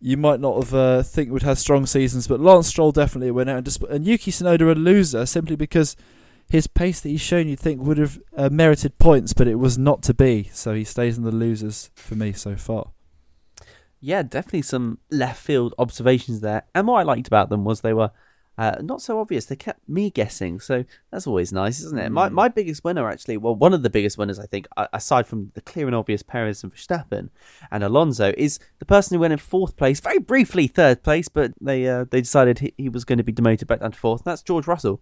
you might not have uh, think would have strong seasons, but Lance Stroll definitely a winner, and, disp- and Yuki Tsunoda a loser simply because his pace that he's shown you'd think would have uh, merited points, but it was not to be. So he stays in the losers for me so far. yeah, definitely some left field observations there. And what I liked about them was they were uh, not so obvious. They kept me guessing, so that's always nice, isn't it? My my biggest winner, actually, well, one of the biggest winners, I think, aside from the clear and obvious Perez and Verstappen and Alonso, is the person who went in fourth place, very briefly third place, but they uh, they decided he, he was going to be demoted back down to fourth. And that's George Russell.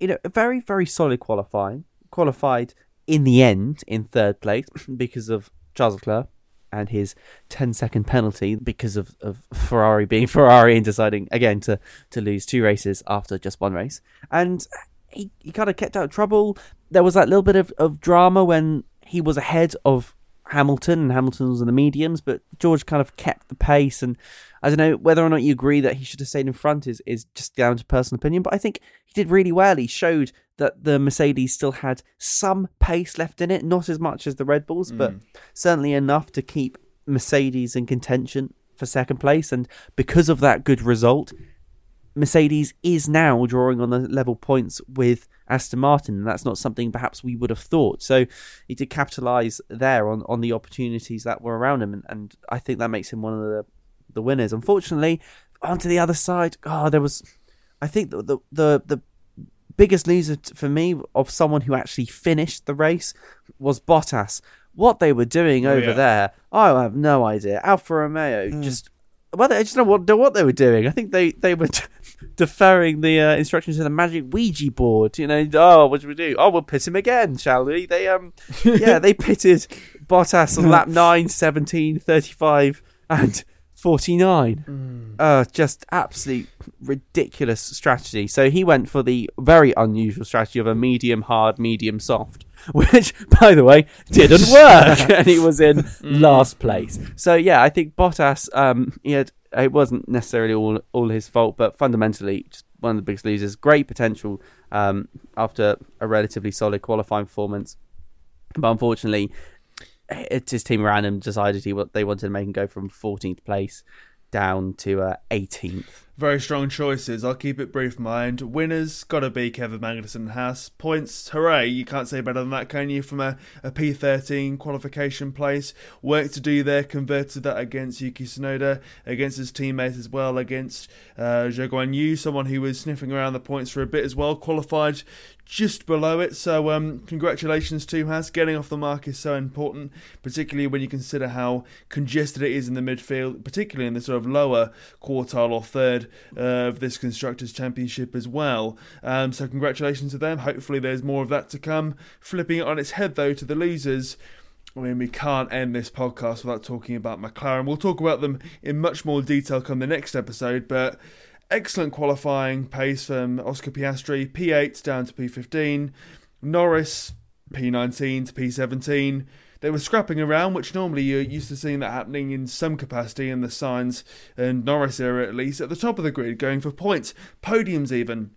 You know, a very very solid qualifying, qualified in the end in third place because of Charles Leclerc and his 10 second penalty because of, of Ferrari being Ferrari and deciding again to, to lose two races after just one race. And he, he kind of kept out of trouble. There was that little bit of, of drama when he was ahead of Hamilton and Hamilton was in the mediums, but George kind of kept the pace. And I don't know whether or not you agree that he should have stayed in front is, is just down to personal opinion, but I think he did really well. He showed that the Mercedes still had some pace left in it, not as much as the Red Bulls, but mm. certainly enough to keep Mercedes in contention for second place. And because of that good result, Mercedes is now drawing on the level points with Aston Martin, and that's not something perhaps we would have thought. So he did capitalise there on, on the opportunities that were around him, and, and I think that makes him one of the the winners. Unfortunately, onto the other side, oh, there was, I think the the the, the biggest loser for me of someone who actually finished the race was Bottas. What they were doing oh, over yeah. there, I have no idea. Alfa Romeo hmm. just well, I just don't know what, know what they were doing. I think they, they were deferring the uh, instructions to the magic Ouija board. You know, oh, what should we do? Oh, we'll pit him again, shall we? They um, yeah, they pitted Bottas on lap 9, 17, 35, and 49. Uh, just absolute ridiculous strategy. So he went for the very unusual strategy of a medium hard, medium soft, which, by the way, didn't work, and he was in last place. So yeah, I think Bottas, um, he had it wasn't necessarily all all his fault, but fundamentally just one of the biggest losers. Great potential um, after a relatively solid qualifying performance, but unfortunately, it's his team around him decided he they wanted to make him go from 14th place down to uh, 18th. Very strong choices. I'll keep it brief, mind. Winners, gotta be Kevin Magnussen and Haas. Points, hooray. You can't say better than that, can you? From a a P13 qualification place. Work to do there, converted that against Yuki Tsunoda, against his teammates as well, against uh, Zhou Yu, someone who was sniffing around the points for a bit as well. Qualified just below it. So, um, congratulations to Haas. Getting off the mark is so important, particularly when you consider how congested it is in the midfield, particularly in the sort of lower quartile or third of this Constructors' Championship as well. Um, so, congratulations to them. Hopefully, there's more of that to come. Flipping it on its head, though, to the losers. I mean, we can't end this podcast without talking about McLaren. We'll talk about them in much more detail come the next episode, but excellent qualifying pace from Oscar Piastri, P8 down to P15, Norris P19 to P17. They were scrapping around, which normally you're used to seeing that happening in some capacity in the Sainz and Norris era at least, at the top of the grid, going for points, podiums even.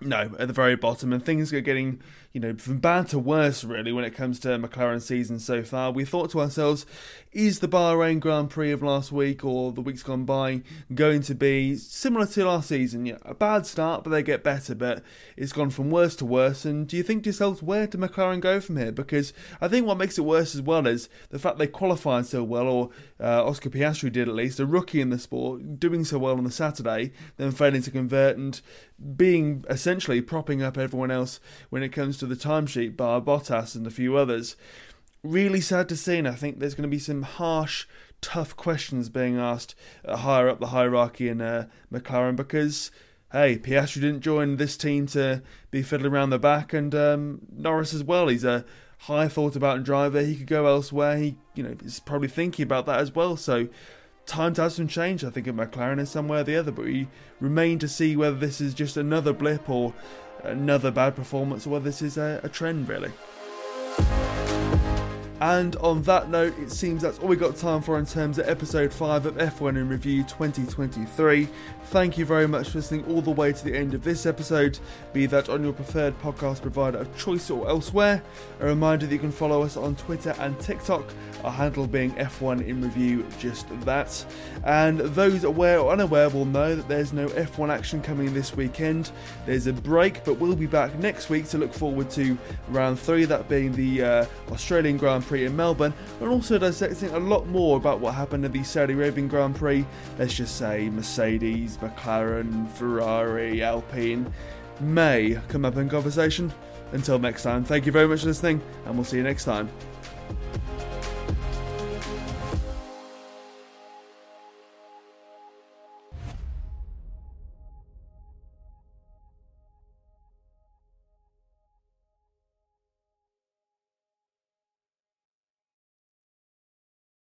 No, at the very bottom, and things are getting you know, from bad to worse, really, when it comes to McLaren season so far. We thought to ourselves, is the Bahrain Grand Prix of last week or the weeks gone by going to be similar to last season? Yeah, a bad start, but they get better, but it's gone from worse to worse. And do you think to yourselves, where do McLaren go from here? Because I think what makes it worse as well is the fact they qualified so well, or uh, Oscar Piastri did at least, a rookie in the sport, doing so well on the Saturday, then failing to convert and being essentially propping up everyone else when it comes to to the timesheet bar Bottas and a few others. Really sad to see, and I think there's going to be some harsh, tough questions being asked higher up the hierarchy in uh, McLaren because hey, Piastri didn't join this team to be fiddling around the back, and um, Norris as well. He's a high thought about driver. He could go elsewhere. He, you know, is probably thinking about that as well. So, time to have some change. I think at McLaren in some way or the other. But we remain to see whether this is just another blip or another bad performance or whether this is a, a trend really. And on that note, it seems that's all we got time for in terms of episode 5 of F1 in Review 2023. Thank you very much for listening all the way to the end of this episode, be that on your preferred podcast provider of choice or elsewhere. A reminder that you can follow us on Twitter and TikTok, our handle being F1 in Review, just that. And those aware or unaware will know that there's no F1 action coming this weekend. There's a break, but we'll be back next week to look forward to round 3, that being the uh, Australian Grand Prix Prix in Melbourne, and also dissecting a lot more about what happened at the Saudi Arabian Grand Prix. Let's just say Mercedes, McLaren, Ferrari, Alpine may come up in conversation. Until next time, thank you very much for listening, and we'll see you next time.